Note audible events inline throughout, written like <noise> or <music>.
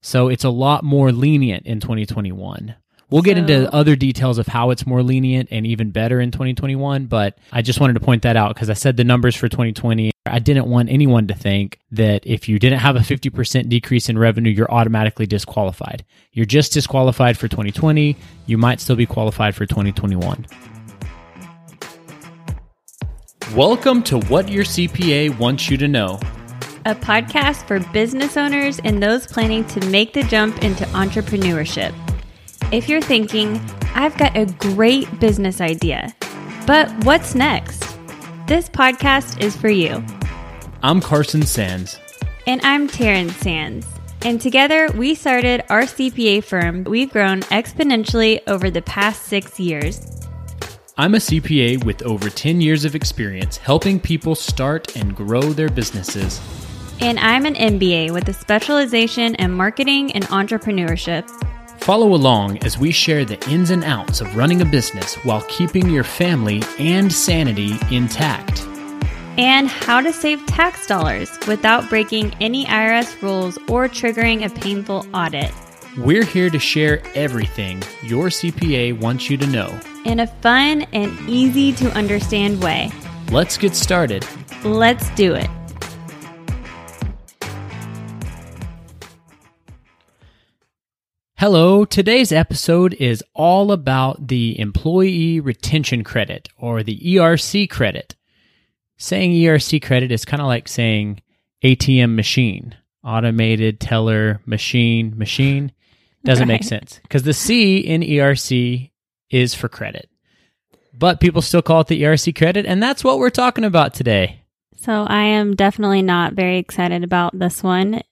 So it's a lot more lenient in 2021. We'll get So- into other details of how it's more lenient and even better in 2021, but I just wanted to point that out because I said the numbers for 2020. I didn't want anyone to think that if you didn't have a 50% decrease in revenue, you're automatically disqualified. You're just disqualified for 2020. You might still be qualified for 2021. Welcome to What Your CPA Wants You to Know. A podcast for business owners and those planning to make the jump into entrepreneurship. If you're thinking, I've got a great business idea, but what's next? This podcast is for you. I'm Carson Sands. And I'm Taryn Sands. And together we started our CPA firm. We've grown exponentially over the past six years. I'm a CPA with over 10 years of experience helping people start and grow their businesses. And I'm an MBA with a specialization in marketing and entrepreneurship. Follow along as we share the ins and outs of running a business while keeping your family and sanity intact. and how to save tax dollars without breaking any IRS rules or triggering a painful audit We're here to share everything your CPA wants you to know. in a fun and easy to understand way. Let's get started. Let's do it. Hello, today's episode is all about the Employee Retention Credit or the ERC credit. Saying ERC credit is kind of like saying ATM machine, automated teller machine, machine. Doesn't make sense because the C in ERC is for credit. But people still call it the ERC credit, and that's what we're talking about today. So I am definitely not very excited about this one.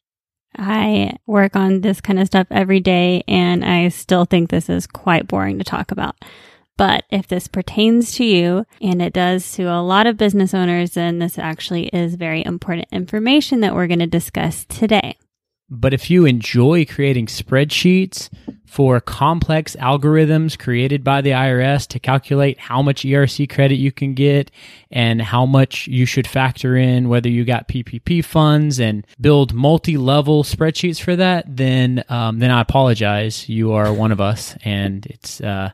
I work on this kind of stuff every day and I still think this is quite boring to talk about. But if this pertains to you and it does to a lot of business owners, then this actually is very important information that we're going to discuss today. But if you enjoy creating spreadsheets for complex algorithms created by the IRS to calculate how much ERC credit you can get and how much you should factor in, whether you got PPP funds and build multi-level spreadsheets for that, then um, then I apologize. You are one of us, and it's uh,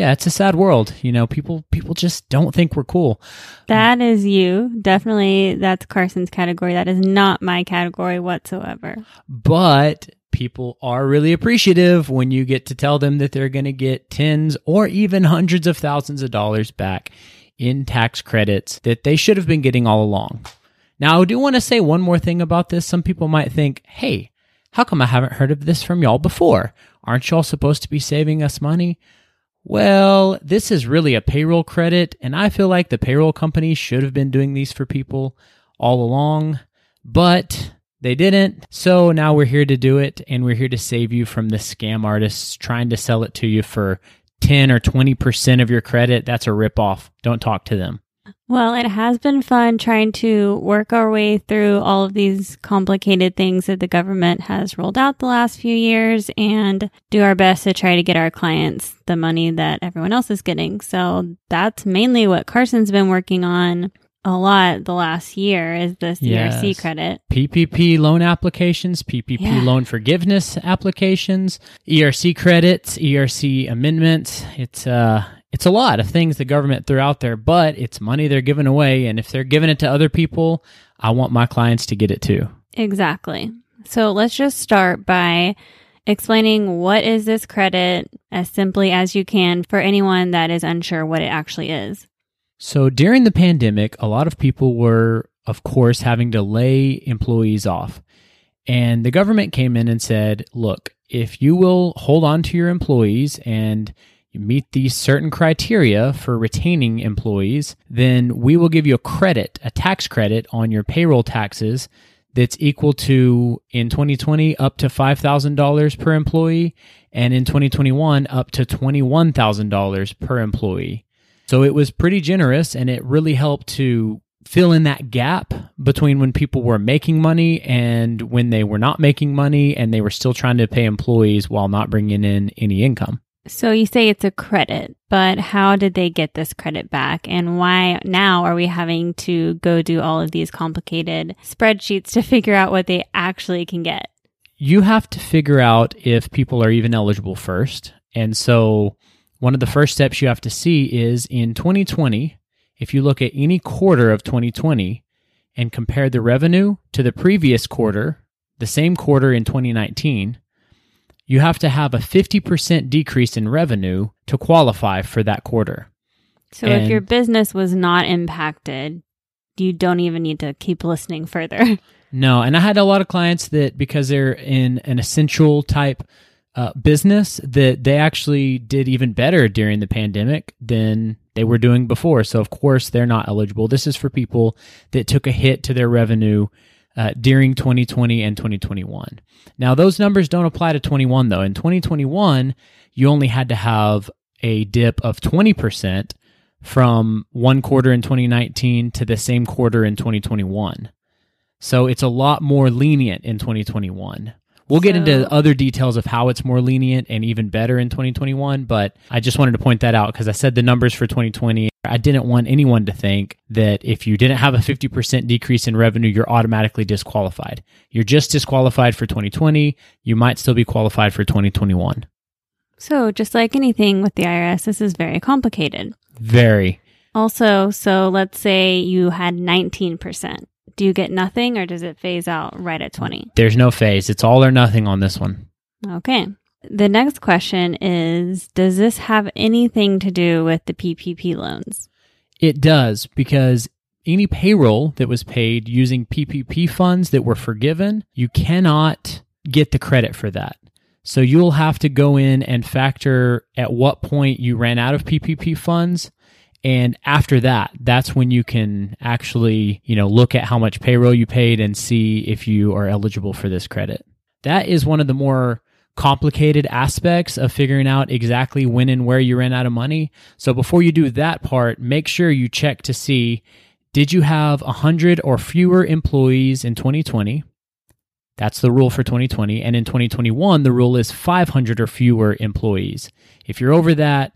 yeah, it's a sad world. You know, people people just don't think we're cool. That is you. Definitely, that's Carson's category. That is not my category whatsoever. but people are really appreciative when you get to tell them that they're going to get tens or even hundreds of thousands of dollars back in tax credits that they should have been getting all along. Now, I do want to say one more thing about this. Some people might think, hey, how come I haven't heard of this from y'all before? Aren't y'all supposed to be saving us money? Well, this is really a payroll credit, and I feel like the payroll companies should have been doing these for people all along, but they didn't. So now we're here to do it, and we're here to save you from the scam artists trying to sell it to you for 10 or 20% of your credit. That's a ripoff. Don't talk to them. Well, it has been fun trying to work our way through all of these complicated things that the government has rolled out the last few years and do our best to try to get our clients the money that everyone else is getting. So that's mainly what Carson's been working on a lot the last year is this Yes. ERC credit. PPP loan applications, PPP Yeah. loan forgiveness applications, ERC credits, ERC amendments. It's uh it's a lot of things the government threw out there, but it's money they're giving away and if they're giving it to other people, I want my clients to get it too. Exactly. So let's just start by explaining what is this credit as simply as you can for anyone that is unsure what it actually is. So during the pandemic, a lot of people were, of course, having to lay employees off. And the government came in and said, look, if you will hold on to your employees and you meet these certain criteria for retaining employees, then we will give you a credit, a tax credit on your payroll taxes that's equal to in 2020 up to $5,000 per employee and in 2021 up to $21,000 per employee. So it was pretty generous and it really helped to fill in that gap between when people were making money and when they were not making money and they were still trying to pay employees while not bringing in any income. So you say it's a credit, but how did they get this credit back? And why now are we having to go do all of these complicated spreadsheets <laughs> to figure out what they actually can get? you have to figure out if people are even eligible first. And so, one of the first steps you have to see is in 2020, if you look at any quarter of 2020 and compare the revenue to the previous quarter, the same quarter in 2019, you have to have a 50% decrease in revenue to qualify for that quarter. So if your business was not impacted, you don't even need to keep listening further. <laughs> No, and I had a lot of clients that because they're in an essential type uh, business that they actually did even better during the pandemic than they were doing before. So of course they're not eligible. This is for people that took a hit to their revenue uh, during 2020 and 2021. Now those numbers don't apply to 21 though. In 2021, you only had to have a dip of 20% from one quarter in 2019 to the same quarter in 2021. So it's a lot more lenient in 2021. We'll get So- into other details of how it's more lenient and even better in 2021, but I just wanted to point that out because I said the numbers for 2020. I didn't want anyone to think that if you didn't have a 50% decrease in revenue, you're automatically disqualified. You're just disqualified for 2020. You might still be qualified for 2021. so just like anything with the IRS, this is very complicated. Very. Also, so let's say you had 19%. Do you get nothing or does it phase out right at 20? There's no phase. It's all or nothing on this one. Okay. The next question is Does this have anything to do with the PPP loans? It does because any payroll that was paid using PPP funds that were forgiven, you cannot get the credit for that. So you'll have to go in and factor at what point you ran out of PPP funds. And after that, that's when you can actually, you know, look at how much payroll you paid and see if you are eligible for this credit. That is one of the more complicated aspects of figuring out exactly when and where you ran out of money. So before you do that part, make sure you check to see did you have 100 or fewer employees in 2020? That's the rule for 2020. And in 2021, the rule is 500 or fewer employees. If you're over that,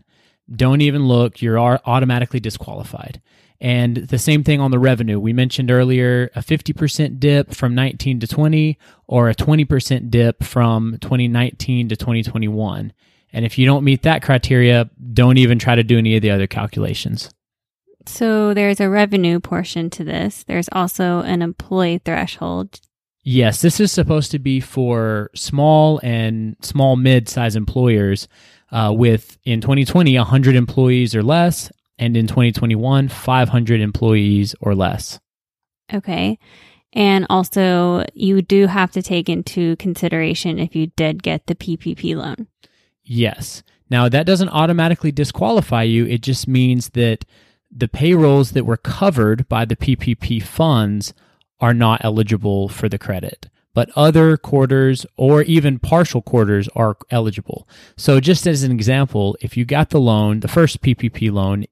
don't even look. You're automatically disqualified. And the same thing on the revenue. We mentioned earlier a 50% dip from 19 to 20 or a 20% dip from 2019 to 2021. And if you don't meet that criteria, don't even try to do any of the other calculations. So there's a revenue portion to this. There's also an employee threshold. Yes, this is supposed to be for small and small mid size employers uh, with in 2020 100 employees or less, and in 2021 500 employees or less. Okay. And also, you do have to take into consideration if you did get the PPP loan. Yes. Now that doesn't automatically disqualify you. It just means that the payrolls that were covered by the PPP funds are not eligible for the credit. But other quarters or even partial quarters are eligible. So, just as an example, if you got the loan, the first PPP loan,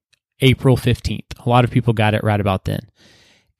April 15th, a lot of people got it right about then.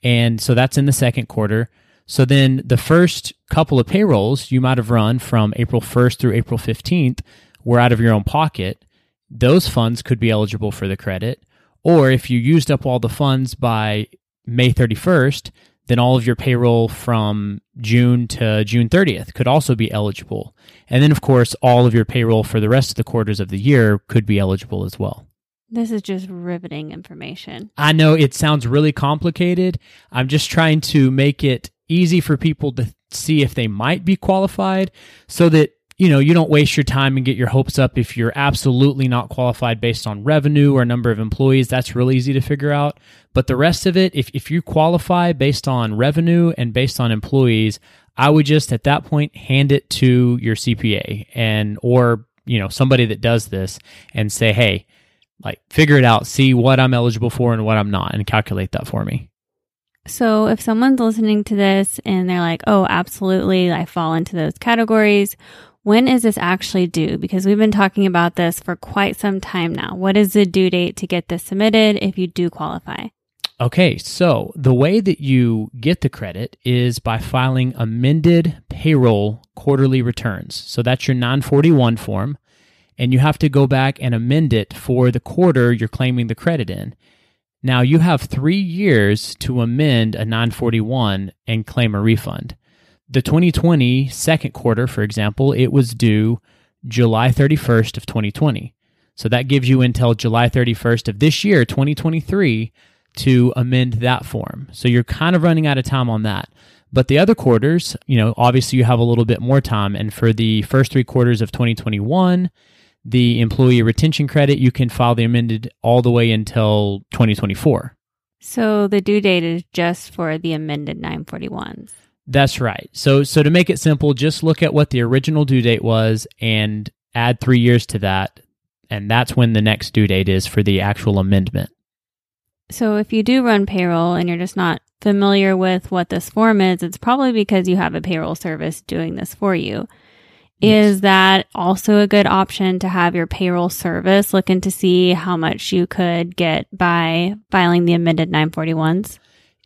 And so that's in the second quarter. So then the first couple of payrolls you might have run from April 1st through April 15th were out of your own pocket. Those funds could be eligible for the credit. Or if you used up all the funds by May 31st, then all of your payroll from June to June 30th could also be eligible. And then, of course, all of your payroll for the rest of the quarters of the year could be eligible as well. This is just riveting information. I know it sounds really complicated. I'm just trying to make it easy for people to see if they might be qualified so that you know you don't waste your time and get your hopes up if you're absolutely not qualified based on revenue or number of employees that's really easy to figure out but the rest of it if, if you qualify based on revenue and based on employees i would just at that point hand it to your cpa and or you know somebody that does this and say hey like figure it out see what i'm eligible for and what i'm not and calculate that for me So, if someone's listening to this and they're like, oh, absolutely, I fall into those categories, when is this actually due? Because we've been talking about this for quite some time now. What is the due date to get this submitted if you do qualify? Okay, so the way that you get the credit is by filing amended payroll quarterly returns. So that's your 941 form, and you have to go back and amend it for the quarter you're claiming the credit in. Now, you have three years to amend a 941 and claim a refund. the 2020 second quarter, for example, it was due July 31st of 2020. So that gives you until July 31st of this year, 2023, to amend that form. So you're kind of running out of time on that. But the other quarters, you know, obviously you have a little bit more time. And for the first three quarters of 2021, the employee retention credit, you can file the amended all the way until 2024. So the due date is just for the amended 941s. That's right. So so to make it simple, just look at what the original due date was and add 3 years to that, and that's when the next due date is for the actual amendment. So if you do run payroll and you're just not familiar with what this form is, it's probably because you have a payroll service doing this for you. Is that also a good option to have your payroll service looking to see how much you could get by filing the amended 941s?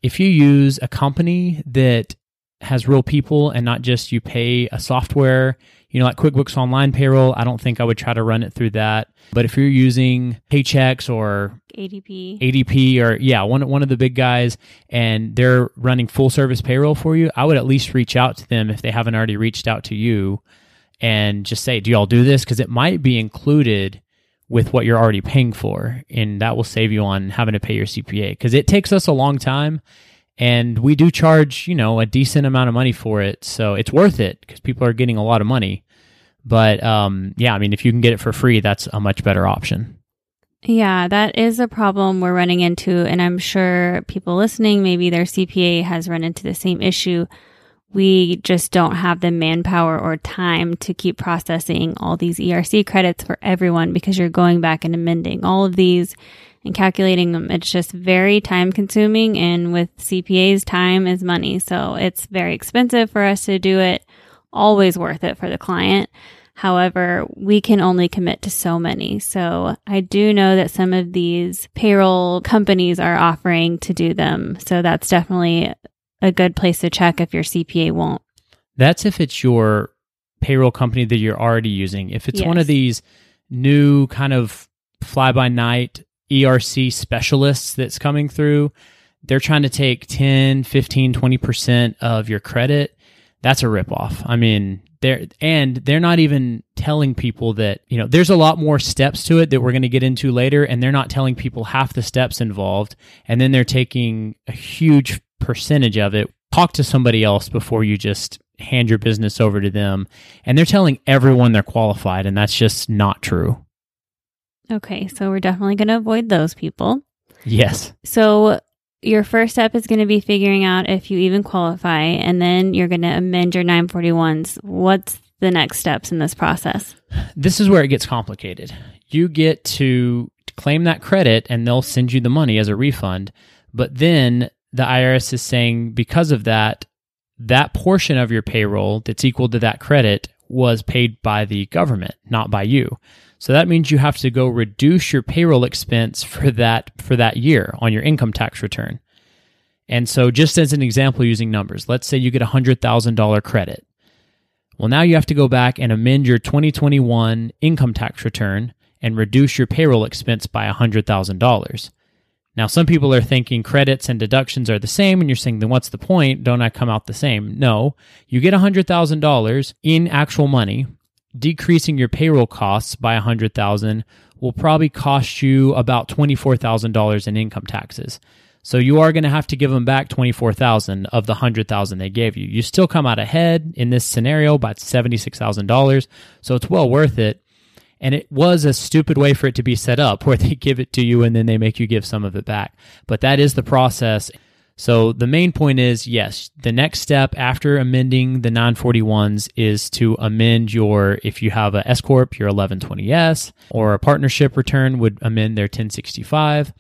If you use a company that has real people and not just you pay a software, you know, like QuickBooks Online Payroll, I don't think I would try to run it through that. But if you're using Paychex or ADP. ADP or yeah, one one of the big guys and they're running full service payroll for you, I would at least reach out to them if they haven't already reached out to you and just say, "Do y'all do this?" because it might be included with what you're already paying for and that will save you on having to pay your CPA because it takes us a long time and we do charge, you know, a decent amount of money for it. So it's worth it because people are getting a lot of money. But um, yeah, I mean, if you can get it for free, that's a much better option. Yeah, that is a problem we're running into. And I'm sure people listening, maybe their CPA has run into the same issue. We just don't have the manpower or time to keep processing all these ERC credits for everyone because you're going back and amending all of these and calculating them. It's just very time consuming. And with CPAs, time is money. So it's very expensive for us to do it. Always worth it for the client. However, we can only commit to so many. So I do know that some of these payroll companies are offering to do them. So that's definitely a good place to check if your CPA won't. That's if it's your payroll company that you're already using. If it's one of these new kind of fly by night ERC specialists that's coming through, they're trying to take 10, 15, 20% of your credit. That's a ripoff. I mean, they're and they're not even telling people that, you know, there's a lot more steps to it that we're going to get into later and they're not telling people half the steps involved and then they're taking a huge percentage of it. Talk to somebody else before you just hand your business over to them. And they're telling everyone they're qualified and that's just not true. Okay. So we're definitely going to avoid those people. Yes. So your first step is going to be figuring out if you even qualify, and then you're going to amend your 941s. What's the next steps in this process? this is where it gets complicated. You get to claim that credit and they'll send you the money as a refund. But then the IRS is saying because of that, that portion of your payroll that's equal to that credit was paid by the government, not by you. So that means you have to go reduce your payroll expense for that for that year on your income tax return. And so just as an example using numbers, let's say you get a $100,000 credit. Well, now you have to go back and amend your 2021 income tax return and reduce your payroll expense by $100,000. Now, some people are thinking credits and deductions are the same, and you're saying, then what's the point? Don't I come out the same? No, you get $100,000 in actual money. Decreasing your payroll costs by $100,000 will probably cost you about $24,000 in income taxes. So you are going to have to give them back 24,000 of the 100,000 they gave you. You still come out ahead in this scenario by $76,000. So it's well worth it. And it was a stupid way for it to be set up <laughs> where they give it to you and then they make you give some of it back. But that is the process. So the main point is yes, the next step after amending the 941s is to amend your, if you have a S Corp, your 1120S, or a partnership return would amend their 1065.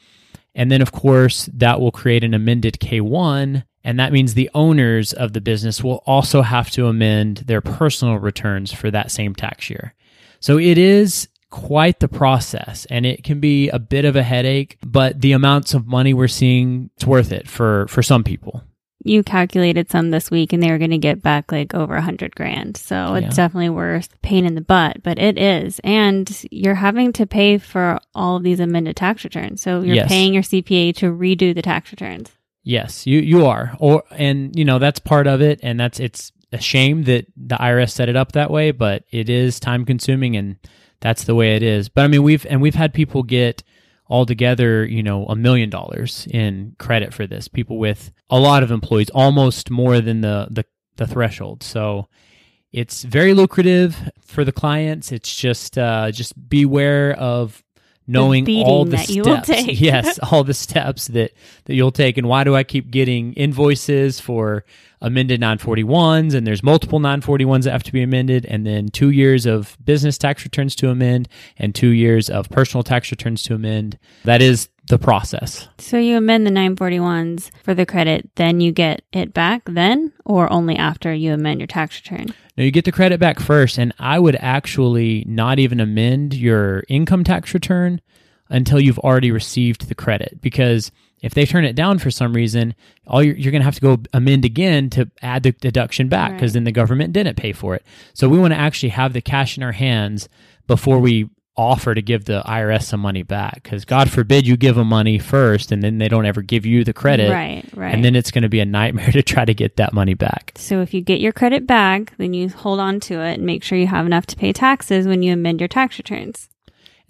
And then, of course, that will create an amended K1. And that means the owners of the business will also have to amend their personal returns for that same tax year. So it is quite the process and it can be a bit of a headache, but the amounts of money we're seeing, it's worth it for, for some people. You calculated some this week and they were going to get back like over a hundred grand. So Yeah. it's definitely worth pain in the butt, but it is. And you're having to pay for all of these amended tax returns. So you're Yes. paying your CPA to redo the tax returns. Yes, you you are. Or and you know, that's part of it and that's it's a shame that the IRS set it up that way, but it is time consuming and that's the way it is. But I mean, we've and we've had people get altogether, you know, a million dollars in credit for this. People with a lot of employees, almost more than the the, the threshold. So it's very lucrative for the clients. It's just uh, just beware of knowing The all the that you will steps. yes, all the steps that that you'll take. And why do I keep getting invoices for amended 941s? And there's multiple 941s that have to be amended, and then two years of business tax returns to amend, and two years of personal tax returns to amend. That is the process. So you amend the 941s for the credit, then you get it back then or only after you amend your tax return? Now you get the credit back first, and I would actually not even amend your income tax return until you've already received the credit because if they turn it down for some reason, all you're, you're going to have to go amend again to add the deduction back because Right. then the government didn't pay for it. So we want to actually have the cash in our hands before we offer to give the IRS some money back because God forbid you give them money first and then they don't ever give you the credit. Right, right. And then it's going to be a nightmare <laughs> to try to get that money back. so if you get your credit back, then you hold on to it and make sure you have enough to pay taxes when you amend your tax returns.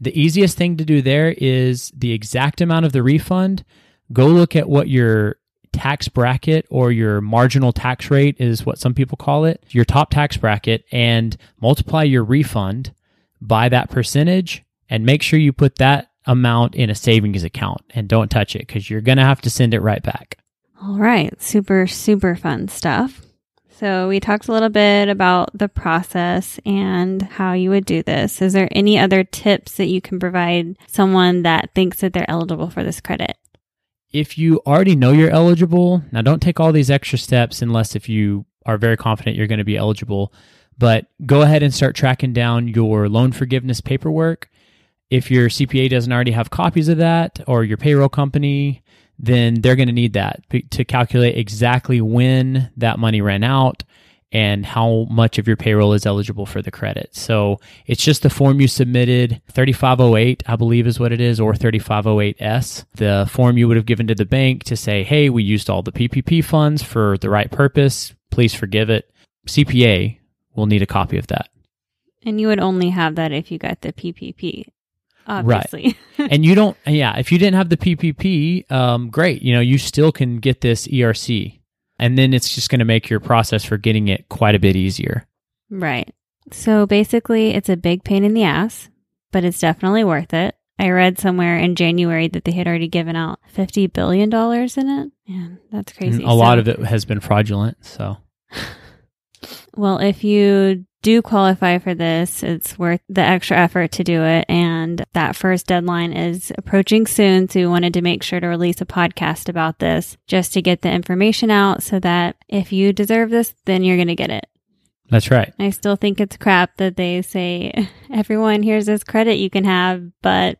The easiest thing to do there is the exact amount of the refund. Go look at what your tax bracket or your marginal tax rate is what some people call it, your top tax bracket, and multiply your refund by that percentage and make sure you put that amount in a savings account and don't touch it because you're going to have to send it right back. All right, super, super fun stuff. So, we talked a little bit about the process and how you would do this. Is there any other tips that you can provide someone that thinks that they're eligible for this credit? if you already know you're eligible, now don't take all these extra steps unless if you are very confident you're going to be eligible, but go ahead and start tracking down your loan forgiveness paperwork. If your CPA doesn't already have copies of that or your payroll company, then they're going to need that to calculate exactly when that money ran out and how much of your payroll is eligible for the credit. So it's just the form you submitted, 3508, I believe is what it is, or 3508S. The form you would have given to the bank to say, hey, we used all the PPP funds for the right purpose. Please forgive it. CPA will need a copy of that. And you would only have that if you got the PPP, obviously. <laughs> and you don't, yeah, if you didn't have the PPP, um, great. You know, you still can get this ERC. And then it's just going to make your process for getting it quite a bit easier. right. So basically, it's a big pain in the ass, but it's definitely worth it. I read somewhere in January that they had already given out $50 billion in it. Man, that's crazy. And a lot of it has been fraudulent. So, <laughs> Well, if you do qualify for this, it's worth the extra effort to do it. And that first deadline is approaching soon. So we wanted to make sure to release a podcast about this just to get the information out so that if you deserve this, then you're going to get it. that's right. I still think it's crap that they say, <laughs> everyone, here's this credit you can have, but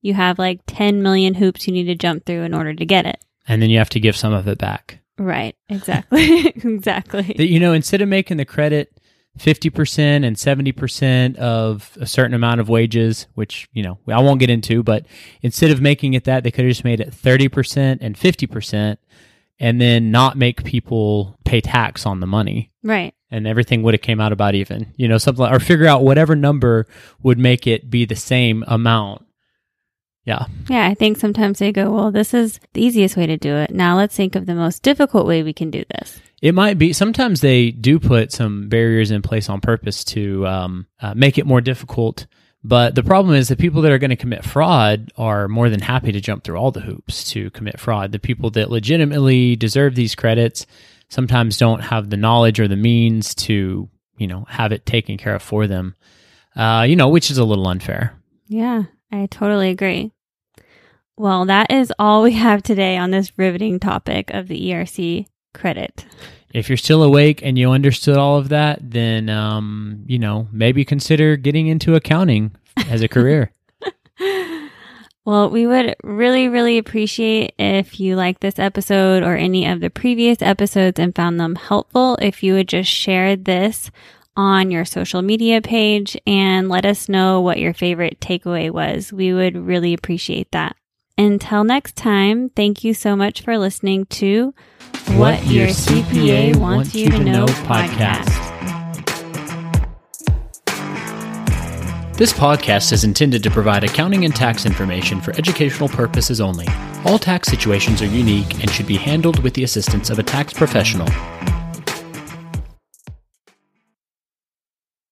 you have like 10 million hoops you need to jump through in order to get it. And then you have to give some of it back. Right. Exactly. <laughs> exactly. That, you know, instead of making the credit 50% and 70% of a certain amount of wages, which, you know, I won't get into, but instead of making it that, they could have just made it 30% and 50% and then not make people pay tax on the money. Right. and everything would have came out about even you know something like, or figure out whatever number would make it be the same amount yeah. Yeah, I think sometimes they go, well, this is the easiest way to do it. Now let's think of the most difficult way we can do this. it might be sometimes they do put some barriers in place on purpose to um, uh, make it more difficult. But the problem is the people that are going to commit fraud are more than happy to jump through all the hoops to commit fraud. The people that legitimately deserve these credits sometimes don't have the knowledge or the means to you know have it taken care of for them. Uh, you know which is a little unfair. Yeah, I totally agree. Well, that is all we have today on this riveting topic of the ERC credit. if you're still awake and you understood all of that, then um, you know maybe consider getting into accounting as a career. <laughs> Well, we would really, really appreciate if you liked this episode or any of the previous episodes and found them helpful. If you would just share this on your social media page and let us know what your favorite takeaway was. We would really appreciate that. Until next time, thank you so much for listening to What, Your CPA Wants You to Know podcast. This podcast is intended to provide accounting and tax information for educational purposes only. All tax situations are unique and should be handled with the assistance of a tax professional.